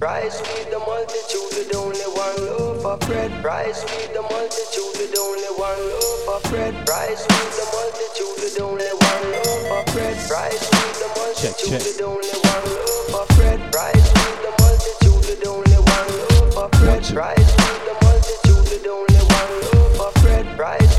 Rise with the multitude the only one loaf of bread. Rise with the multitude the only one loaf of bread. Rise with the multitude the only one loaf of bread. Rise with the multitude the only one loaf of bread. Rise with the multitude with only one loaf of bread. Rise with the multitude with only one loaf of bread. Rise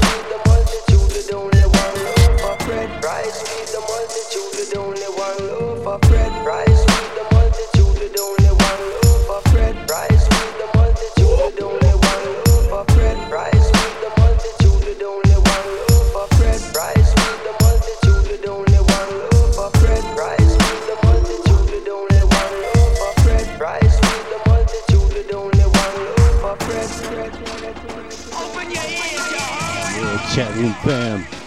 Bam.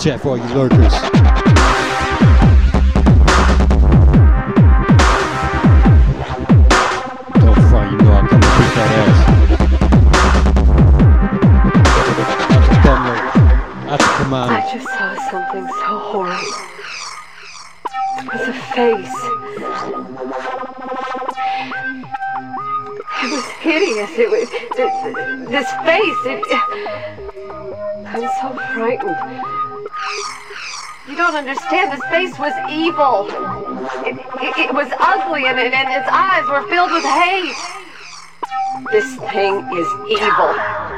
Chat for you lurkers. don't understand. His face was evil. It, it, it was ugly, and, and its eyes were filled with hate. This thing is evil.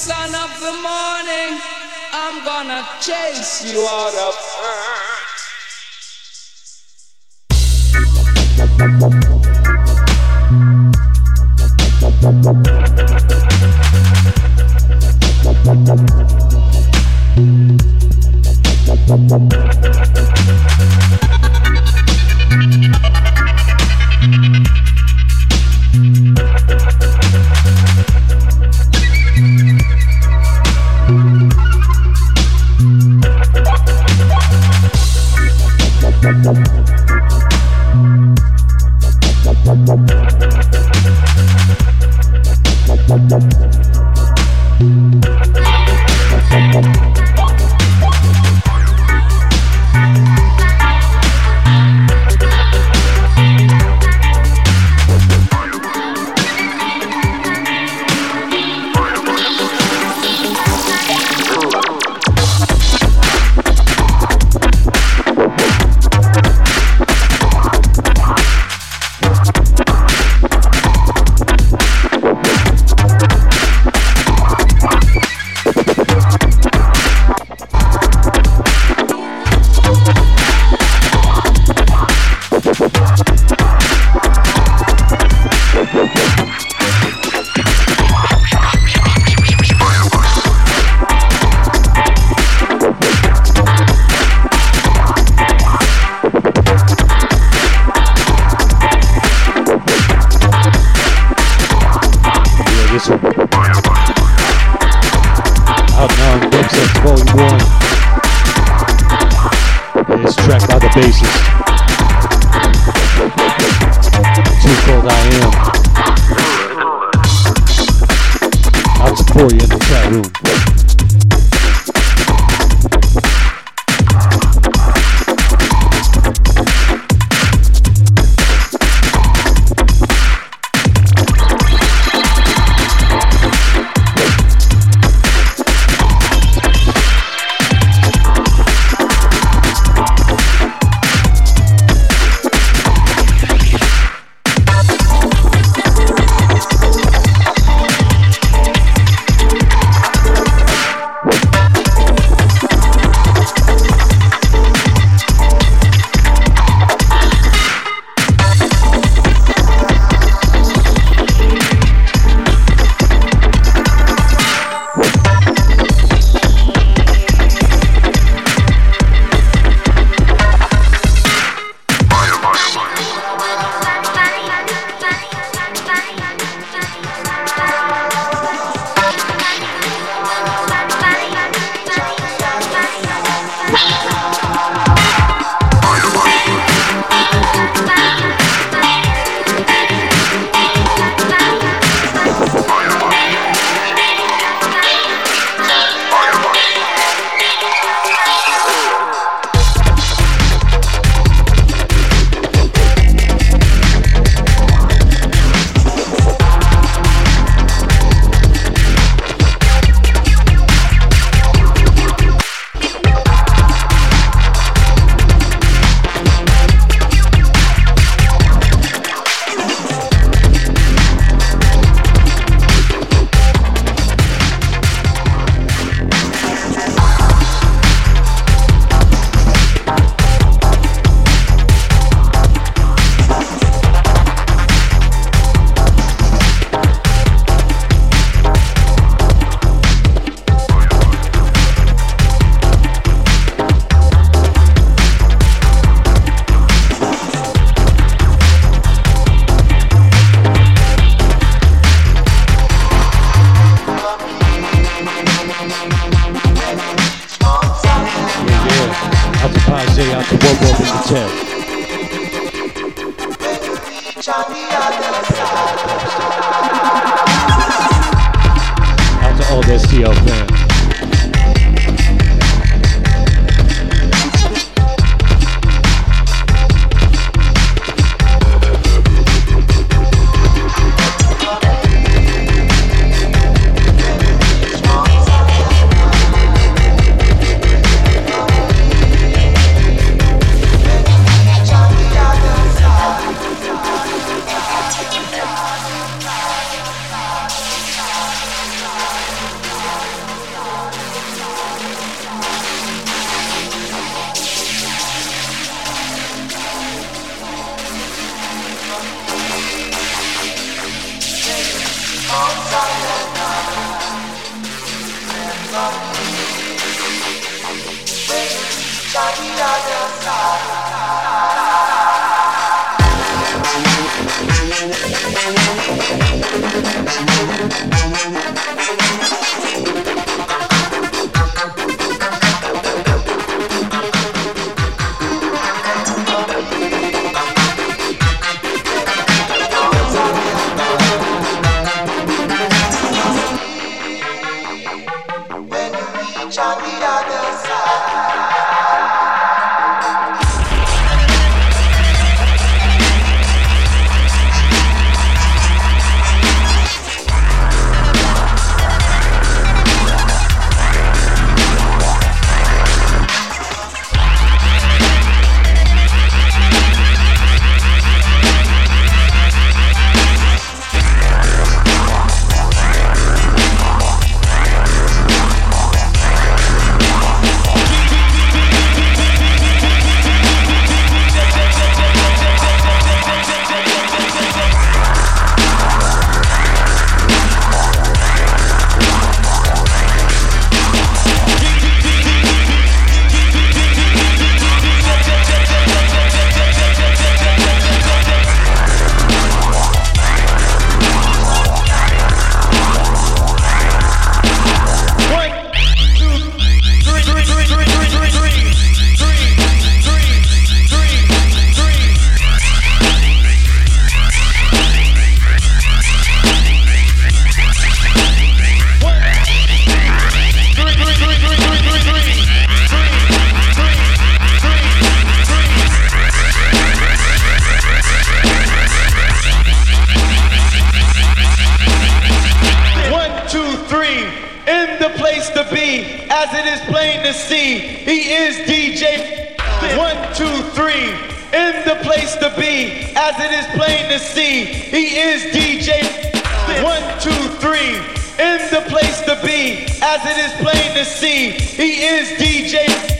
sun of the morning, I'm gonna chase you out of earth. As it is plain to see, he is DJ.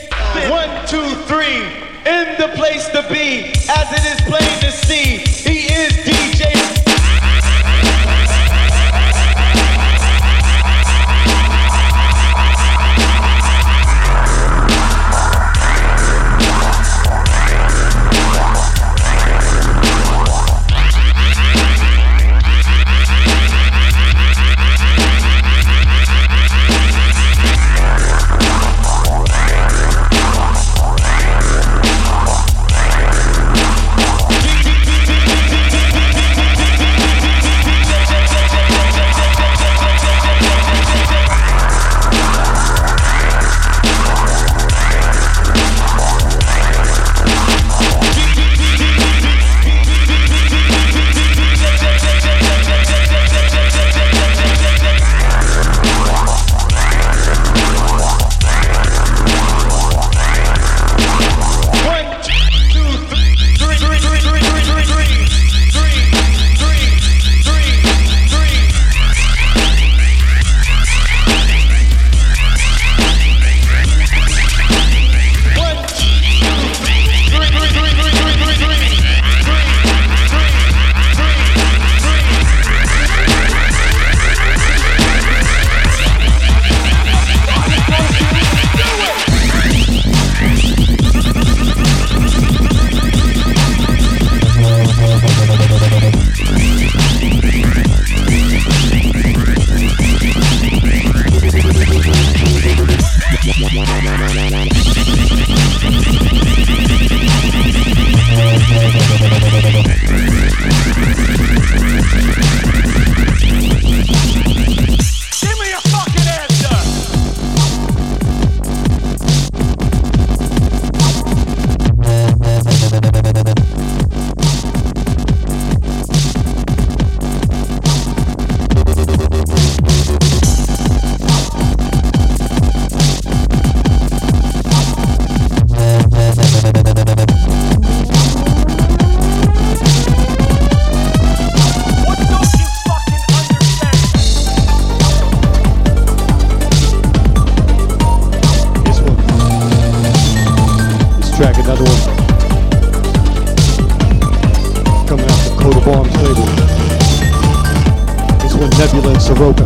And Soroka.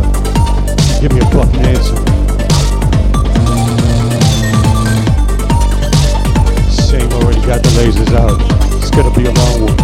Give me a fucking answer. Same already got the lasers out. It's gonna be a long one.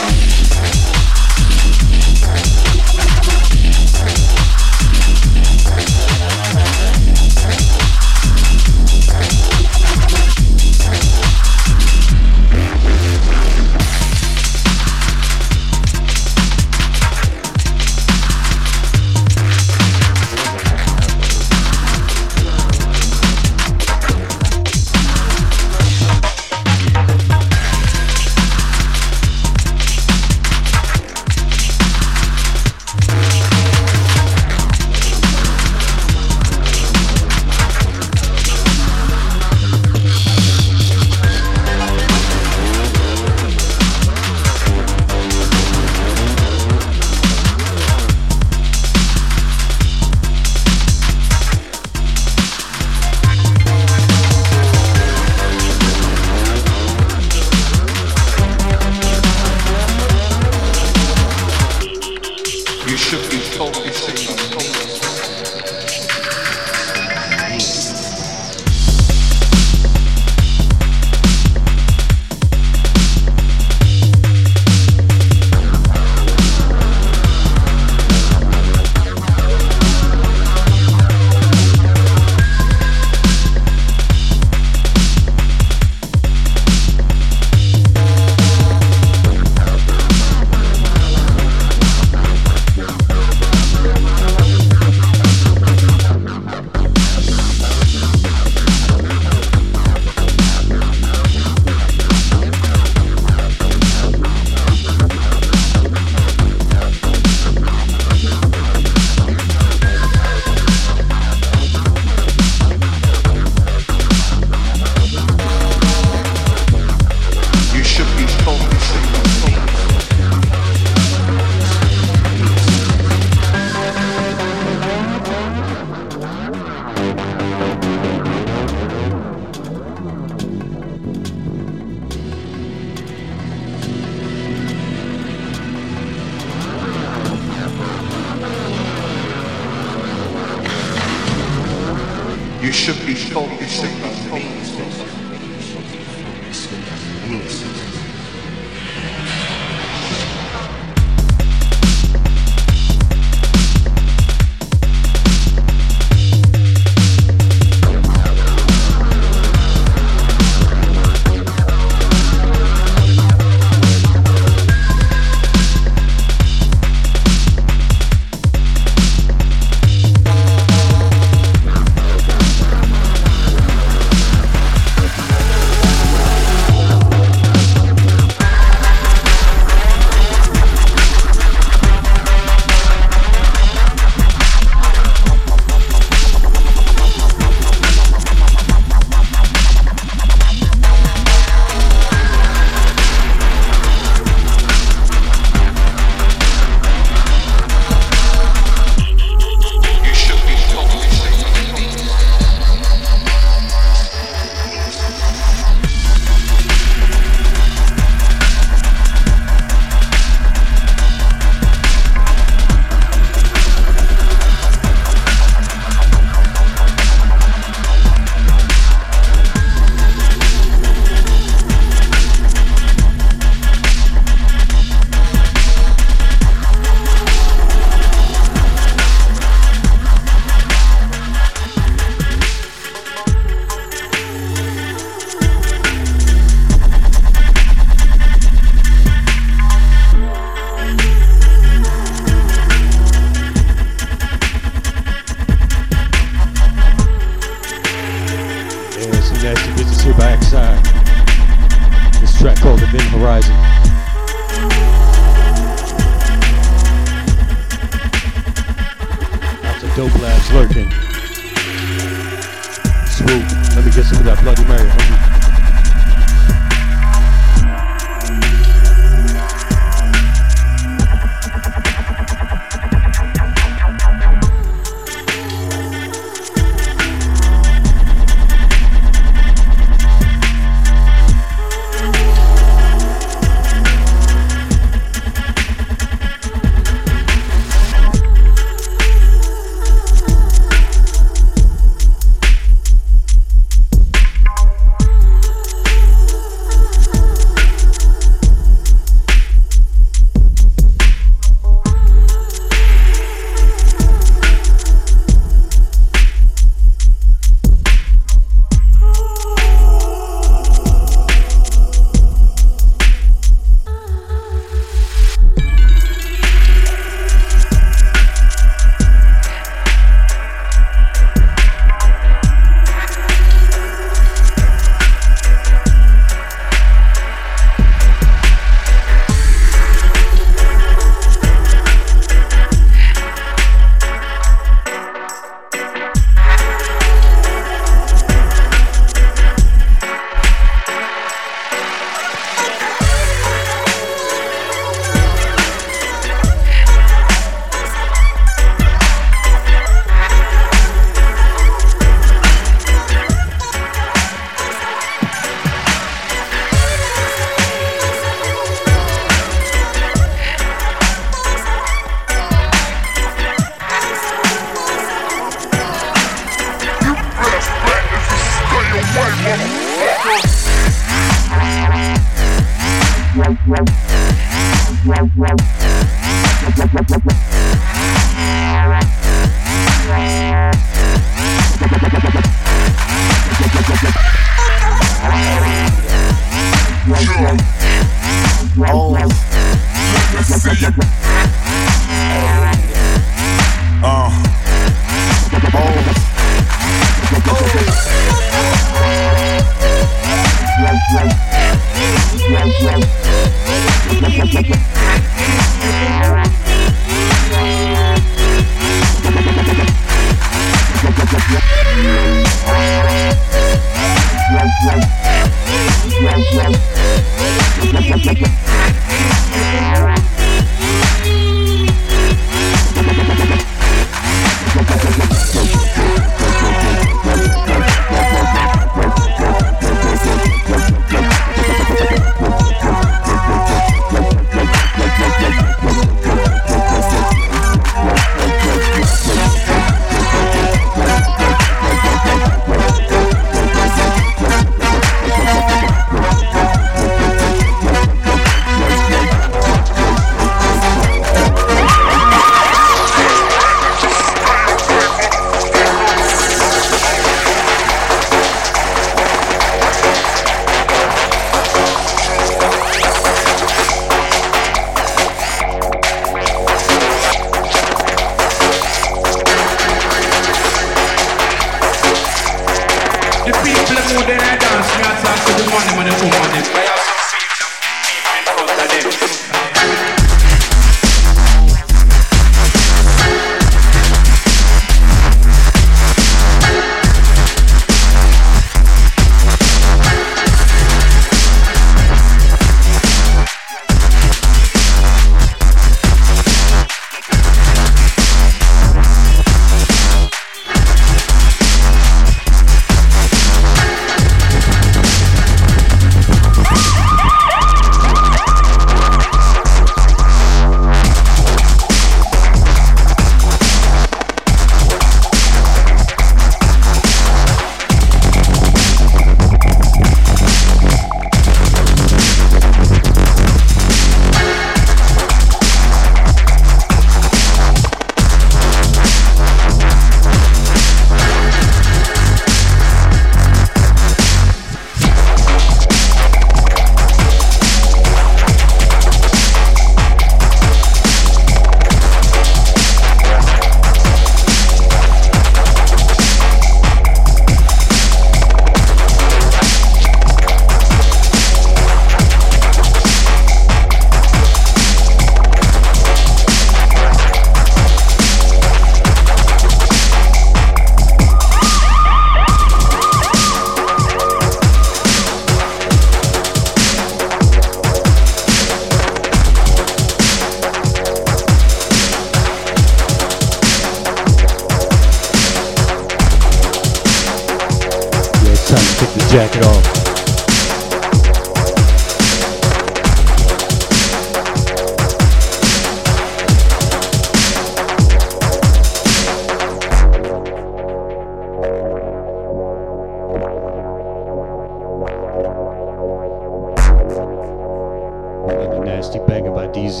Nasty banger by DZ.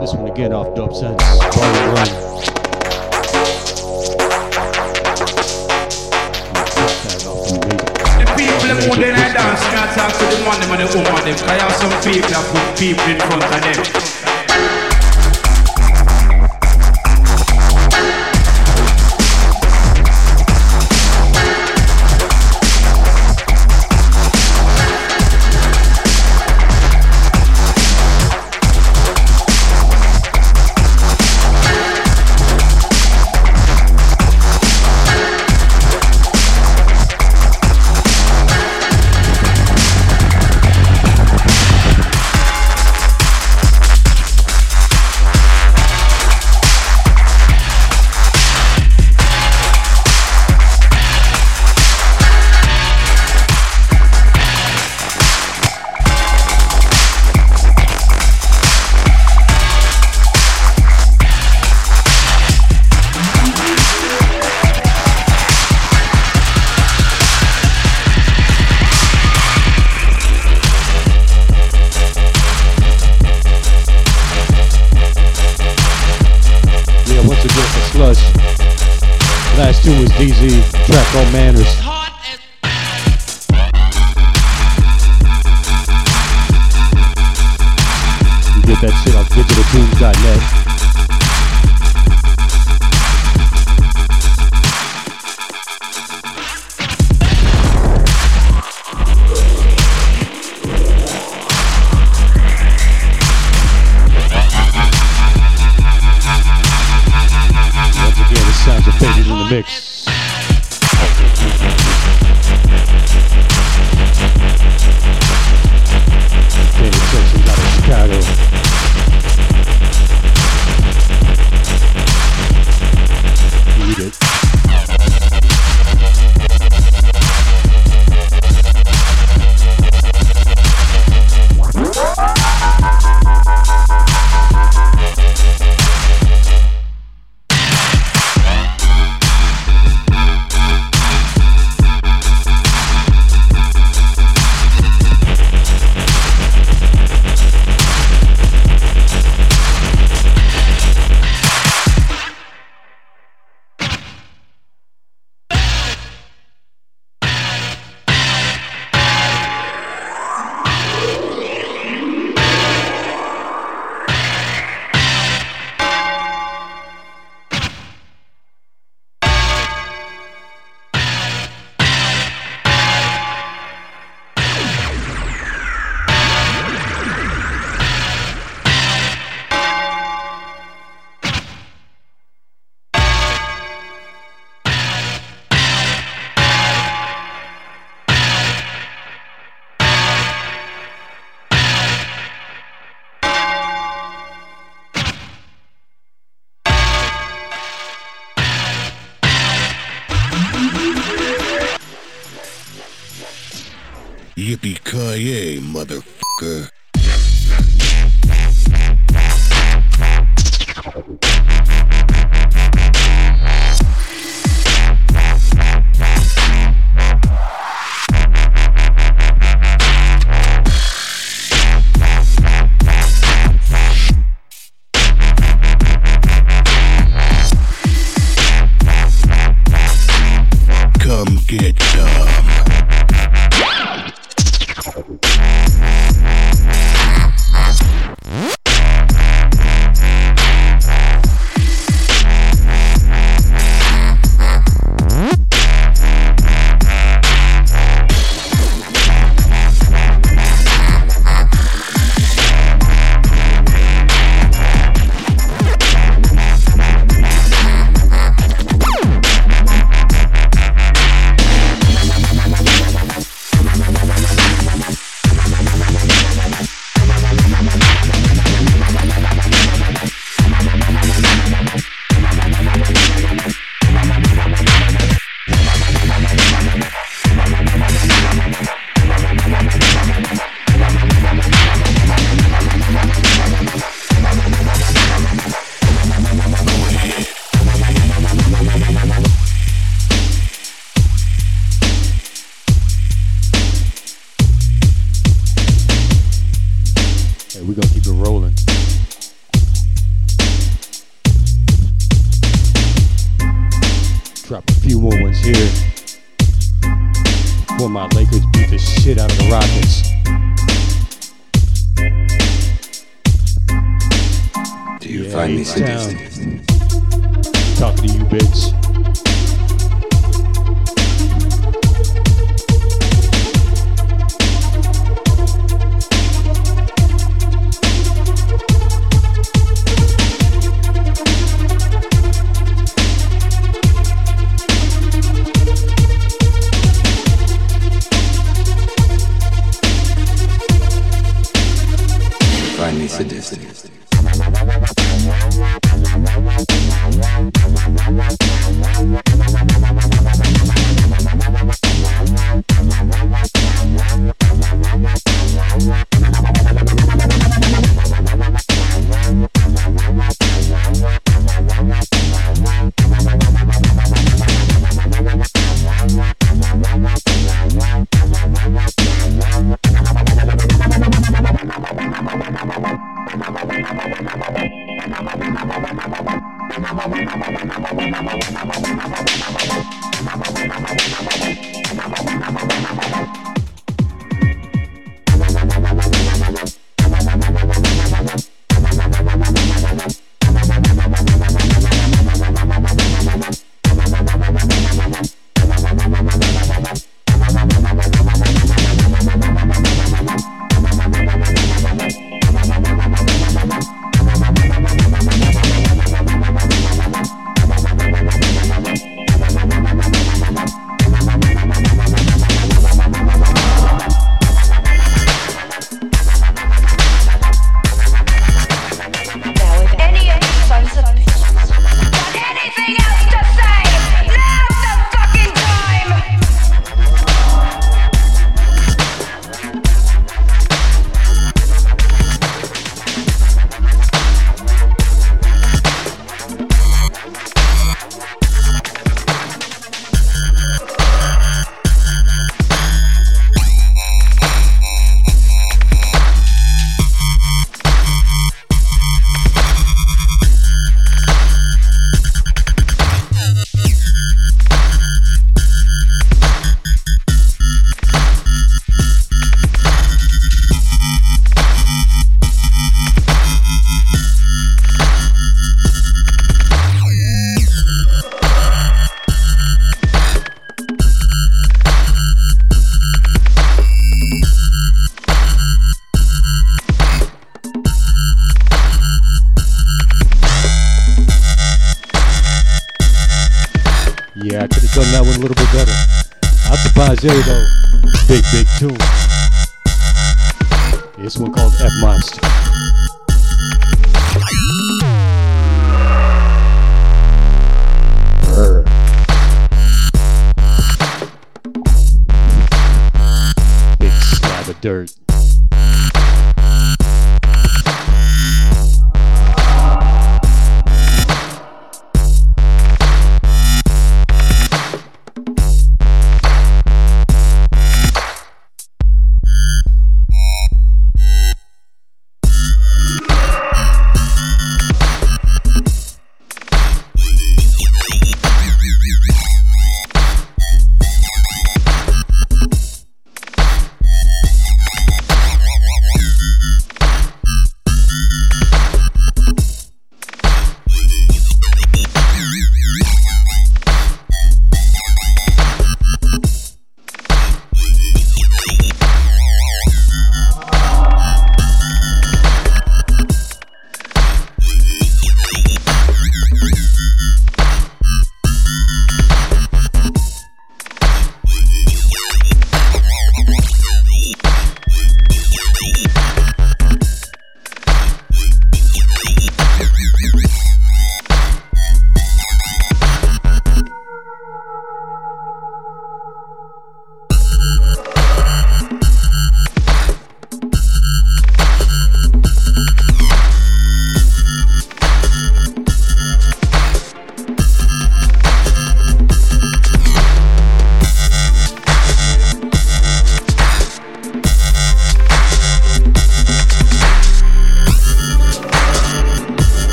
This one again off Dope Sense, 1. The people them who then I dance, I talk to the man them and the woman them. Cause I have some people that put people in front of them. Yippee-ki-yay,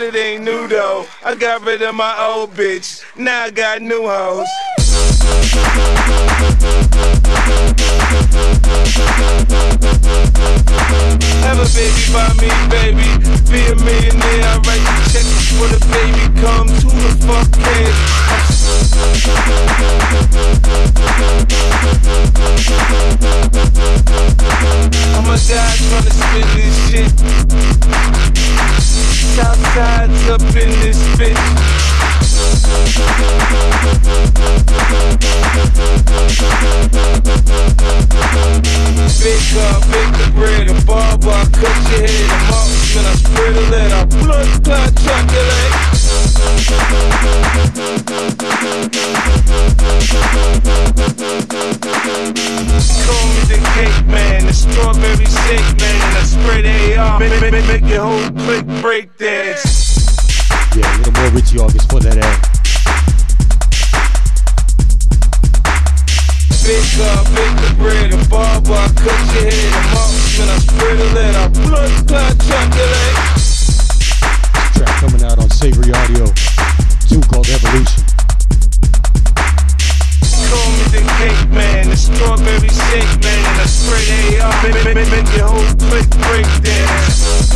but it ain't new though. I got rid of my old bitch, now I got new hoes. Have a baby by me, baby. Be a millionaire, I write the check before the baby comes. Who the fuck cares? I'm a guy trying to this shit. Southside's up in this bitch. Big a barber, I cut your head, a marksman, I spread a letter, blood clot chocolate. And up, barber, cut your head, a marksman, I spread a letter, blood clot chocolate. Track coming out on Savory Audio. Tune called Evolution. Call me the cake man, the strawberry shake man, and I spread AR, make, make, make, your whole clique break dance.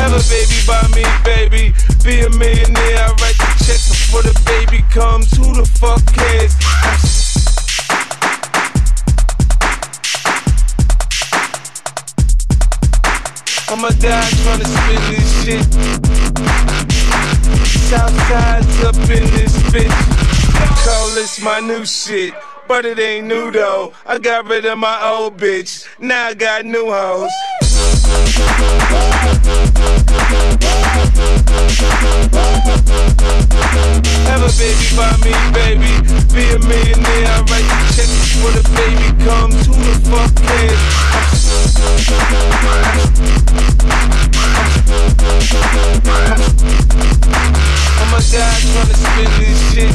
Have a baby by me, baby. Be a millionaire, I write the check before the baby comes. Who the fuck cares? I'm a guy trying to spin this shit. Southside's up in this bitch. Call this my new shit. But it ain't new though. I got rid of my old bitch. Now I got new hoes. Have a baby by me, baby. Be a millionaire, I write the check before the baby comes. Who the fuck cares? I'm a guy trying to spin this shit.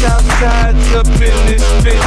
Southside's up in this bitch.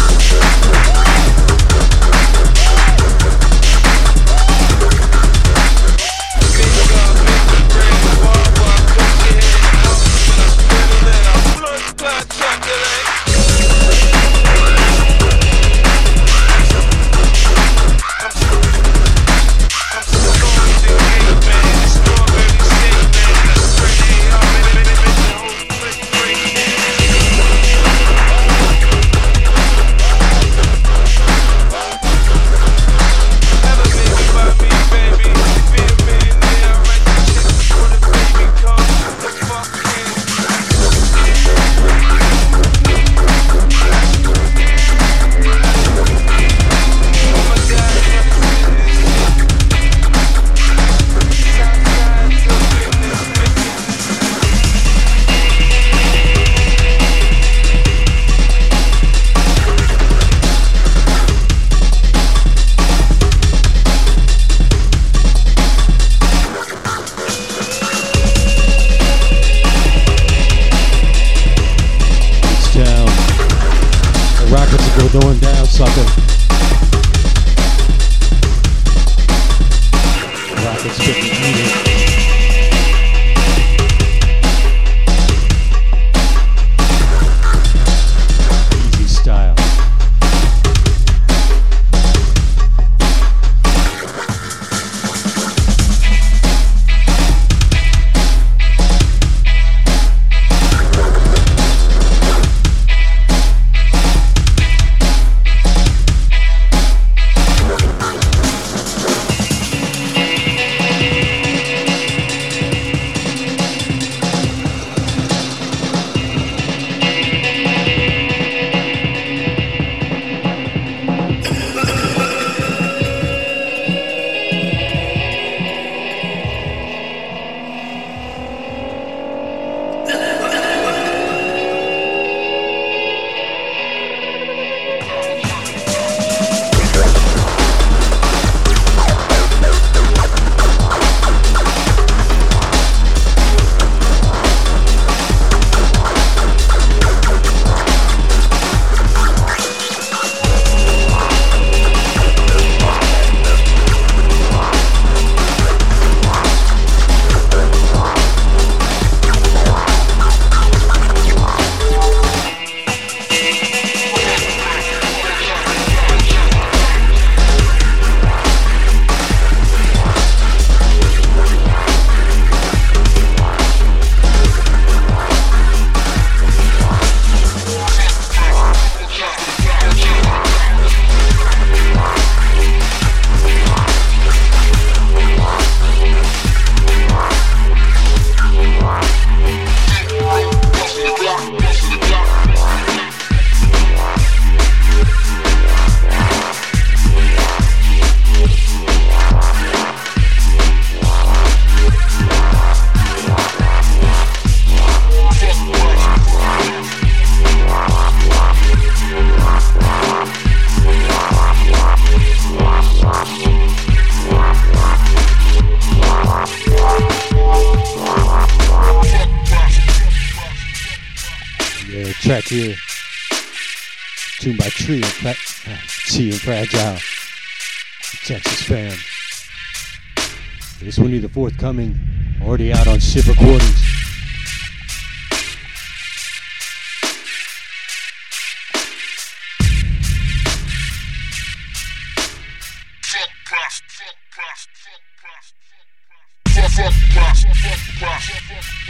out Recordings.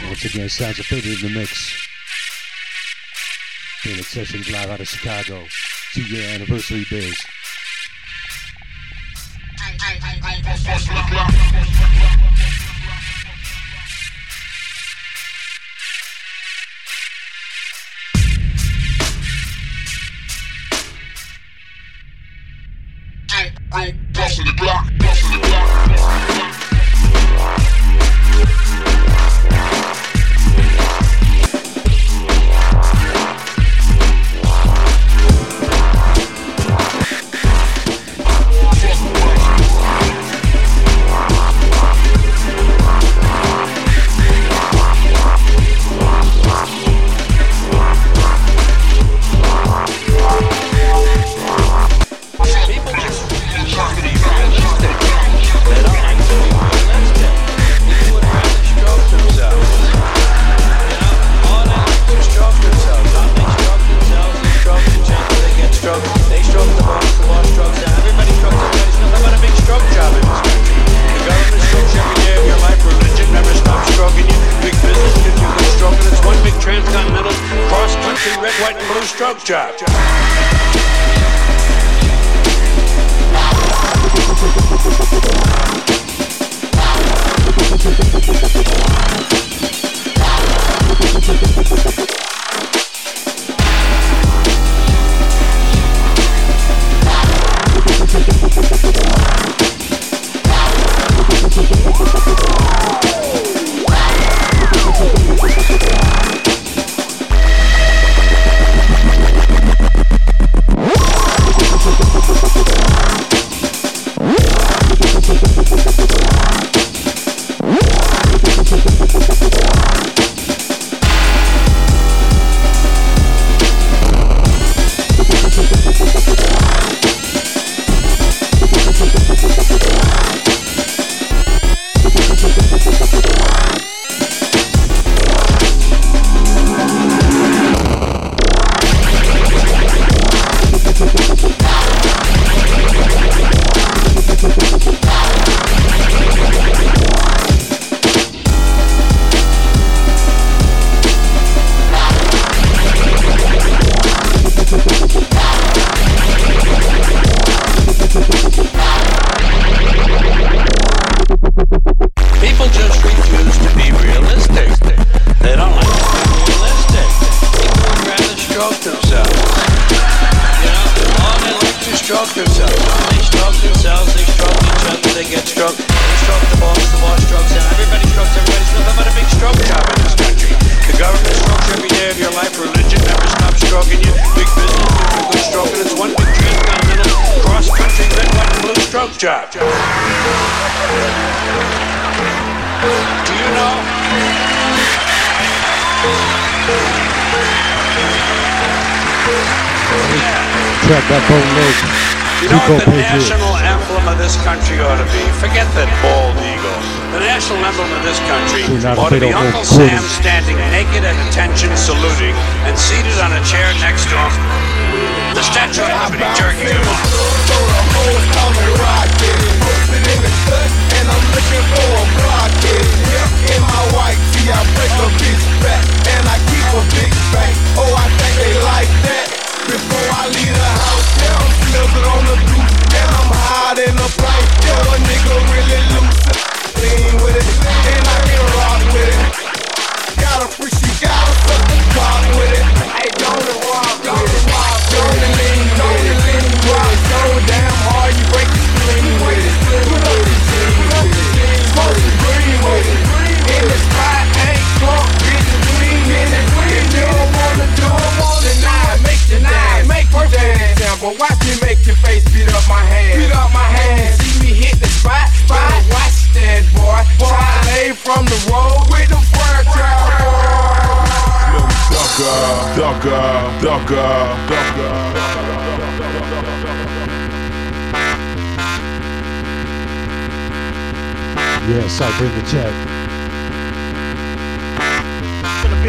Once again, sounds are faded in the mix. Phoenix Sessions live out of Chicago. Two year anniversary biz. What the patriots. national emblem of this country ought to be? Forget that bald eagle. The national emblem of this country ought to be Uncle Sam quarters. standing naked at attention saluting and seated on a chair next to him. The Statue of Liberty jerking him off. Before I leave the house, yeah, I'm slipping on the loose. Yeah, I'm hiding the pipe. Yeah, a nigga really loose. Lean with it, and I can rock with it. Got a freak, she got a fucking pop with it. Hey, don't rock with it. But watch me make your face beat up my hand. Beat up my hand. See me hit the spot. Spot. Watch that boy. Try to lay from the road with the fire trap. Ducker, ducker, ducker, ducker. Yes, I bring the check.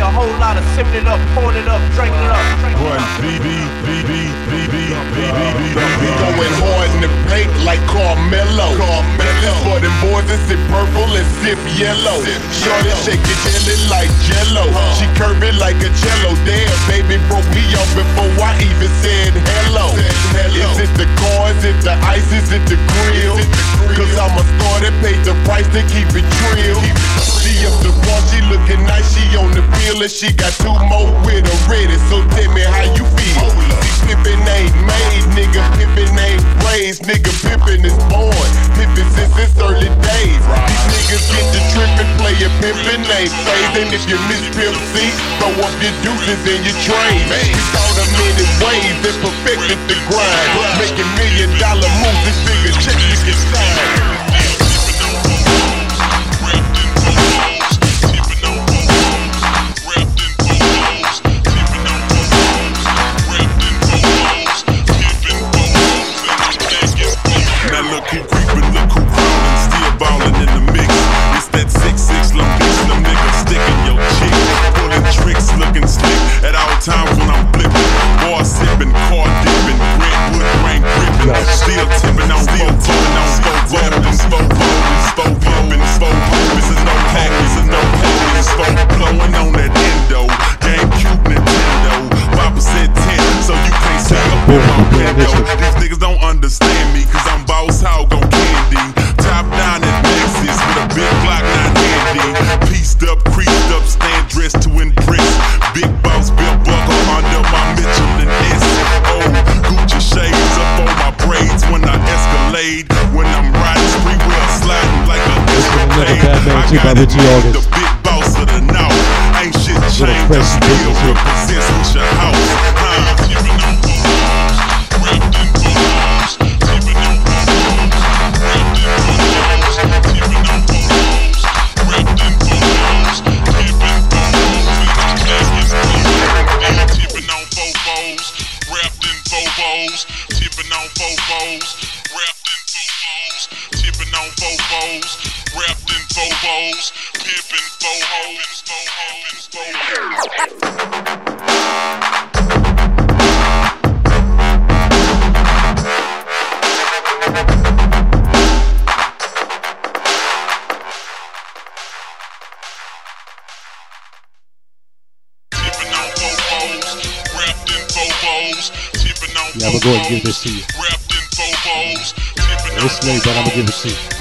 Gonna be a whole lot of sipping it up, pouring it up, drinking it up. Run, BB, BB, BB, BB, BB. Going hard in the paint like Carmelo. Carmelo. For them boys that sip purple and sip yellow. Shorty shake it jelly like jello. She curve it like a cello. Damn, baby broke me off before I even said hello. Is it the car? Is it the ice? Is it the grill? Cause I'm a star that paid the price to keep it real. She up the wall, she looking nice, she on the bill and she got two more with her ready. So tell me how you feel. See, pimpin' ain't made, nigga. Pimpin' ain't raised, nigga. Pimpin' is born. Pimpin' since its early days. These niggas get the trippin', play a pimpin' ain't phasing. If you miss Pimp C, throw up your deuces in your train. We thought a many ways that perfected the grind. Making million dollar moves, this bigger check you can sign. Too by I got it Richie August. the big boss of the north. Ain't shit Little changed, I fresh still business here. represents with your house. Huh? Yeah, I'm gonna go ahead and give this to you. It's late, but I'm gonna give it to you.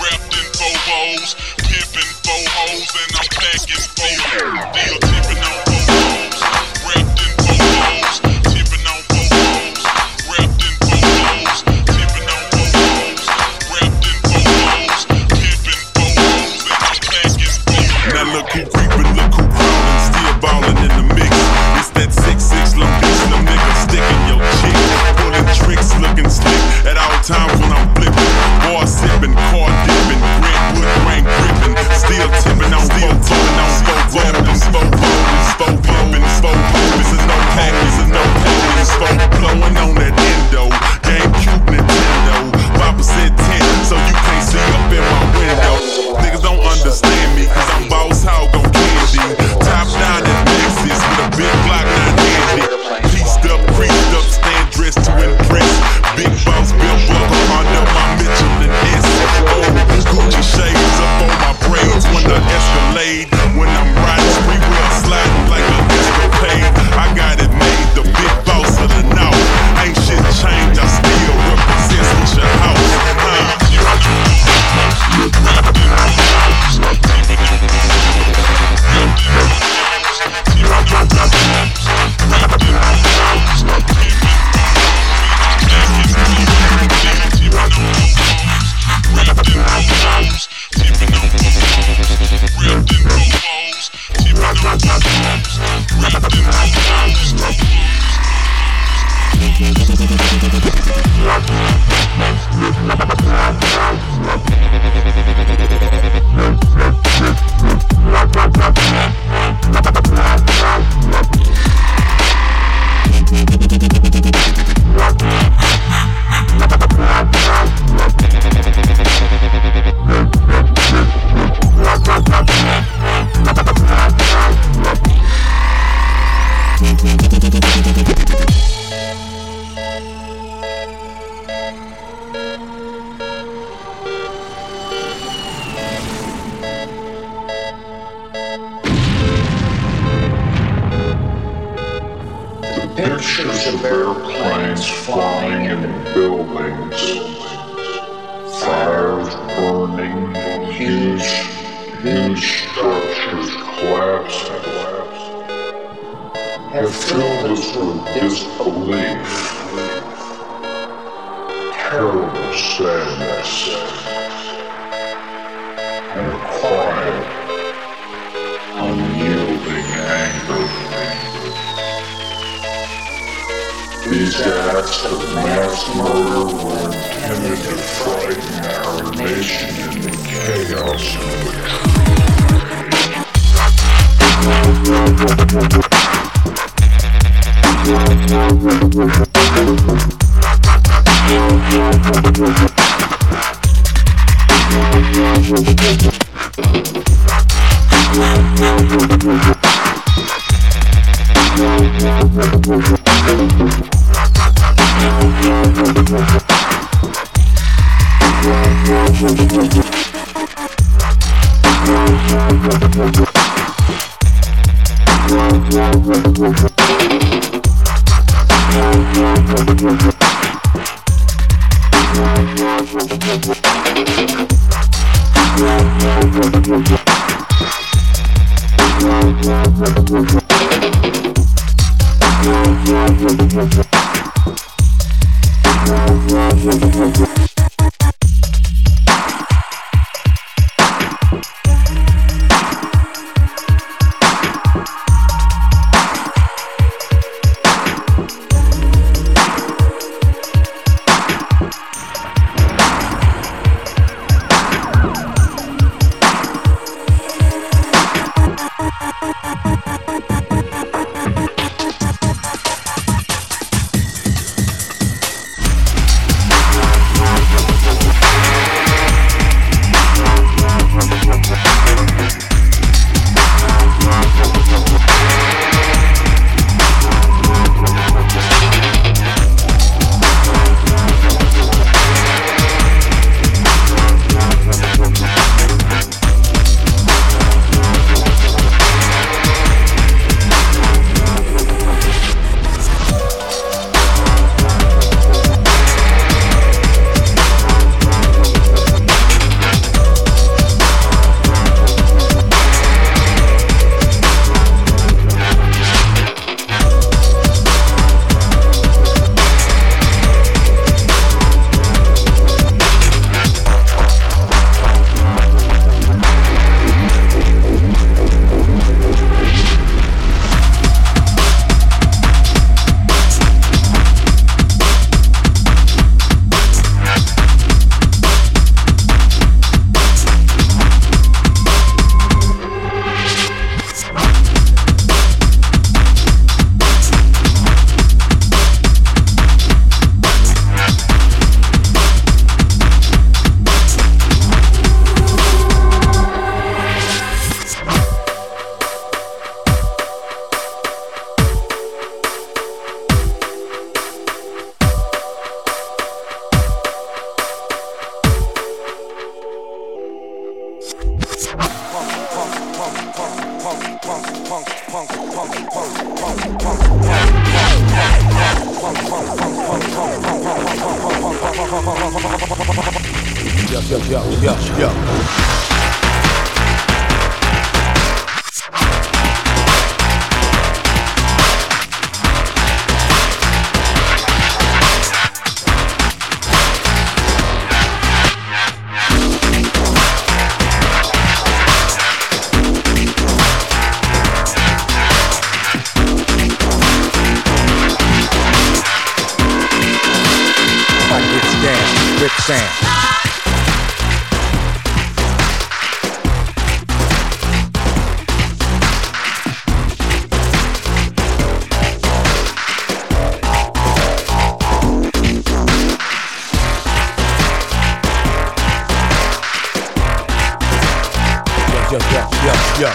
Yo, yo.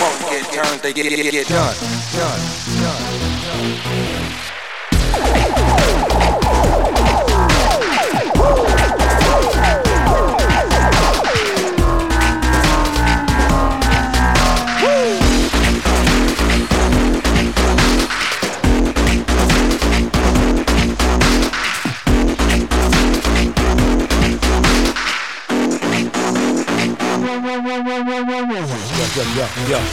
Won't get turned, they get, get, get done. Done, done, Yo,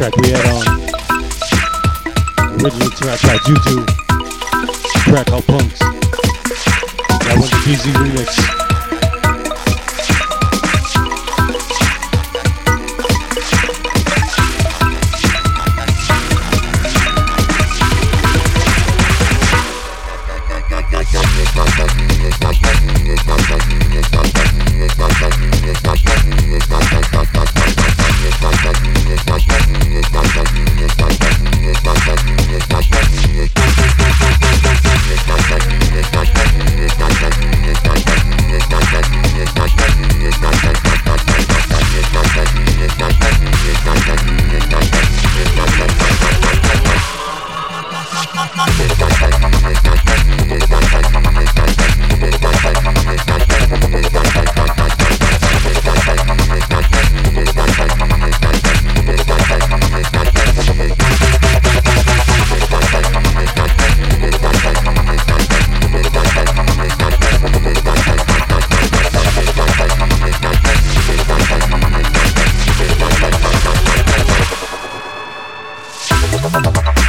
track we had on. Originally tracked by Juju. Track called Punks. That one's a PZ ¡Vamos, vamos!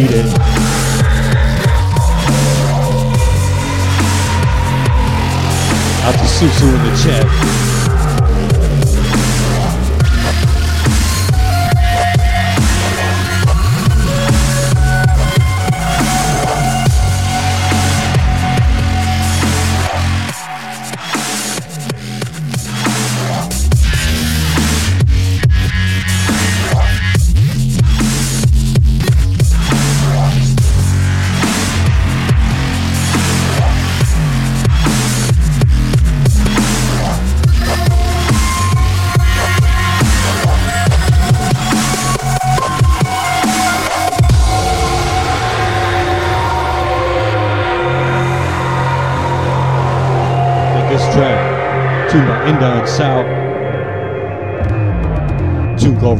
It. Out to Susu in the chat.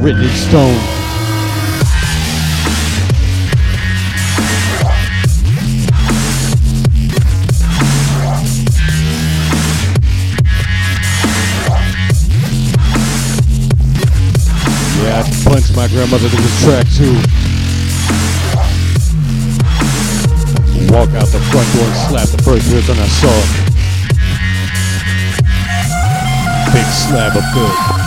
Written in Stone. Yeah, I punched my grandmother to this track too. Walk out the front door and slap the first person I saw. Big slab of good.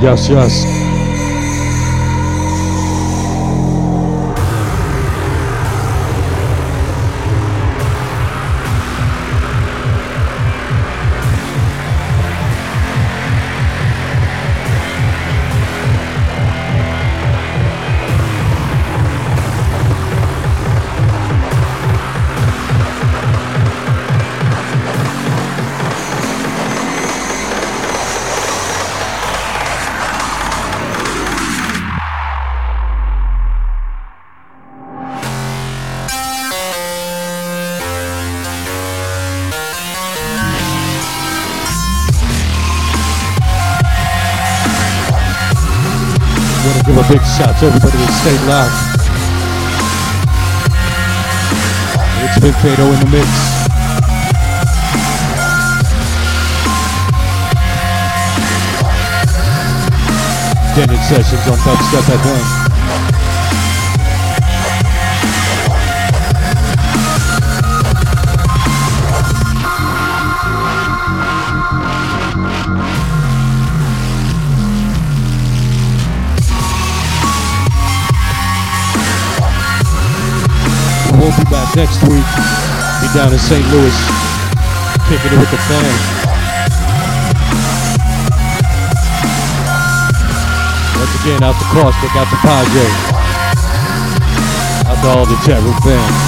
Yes, yes. To everybody that stayed loud. It's Big Kato in the mix. Dented sessions on Dubstep FM. Next week. Be down in St. Louis, kicking it with the fans. Once again, out to Caustic, out to Padre, out to all the chat room fans.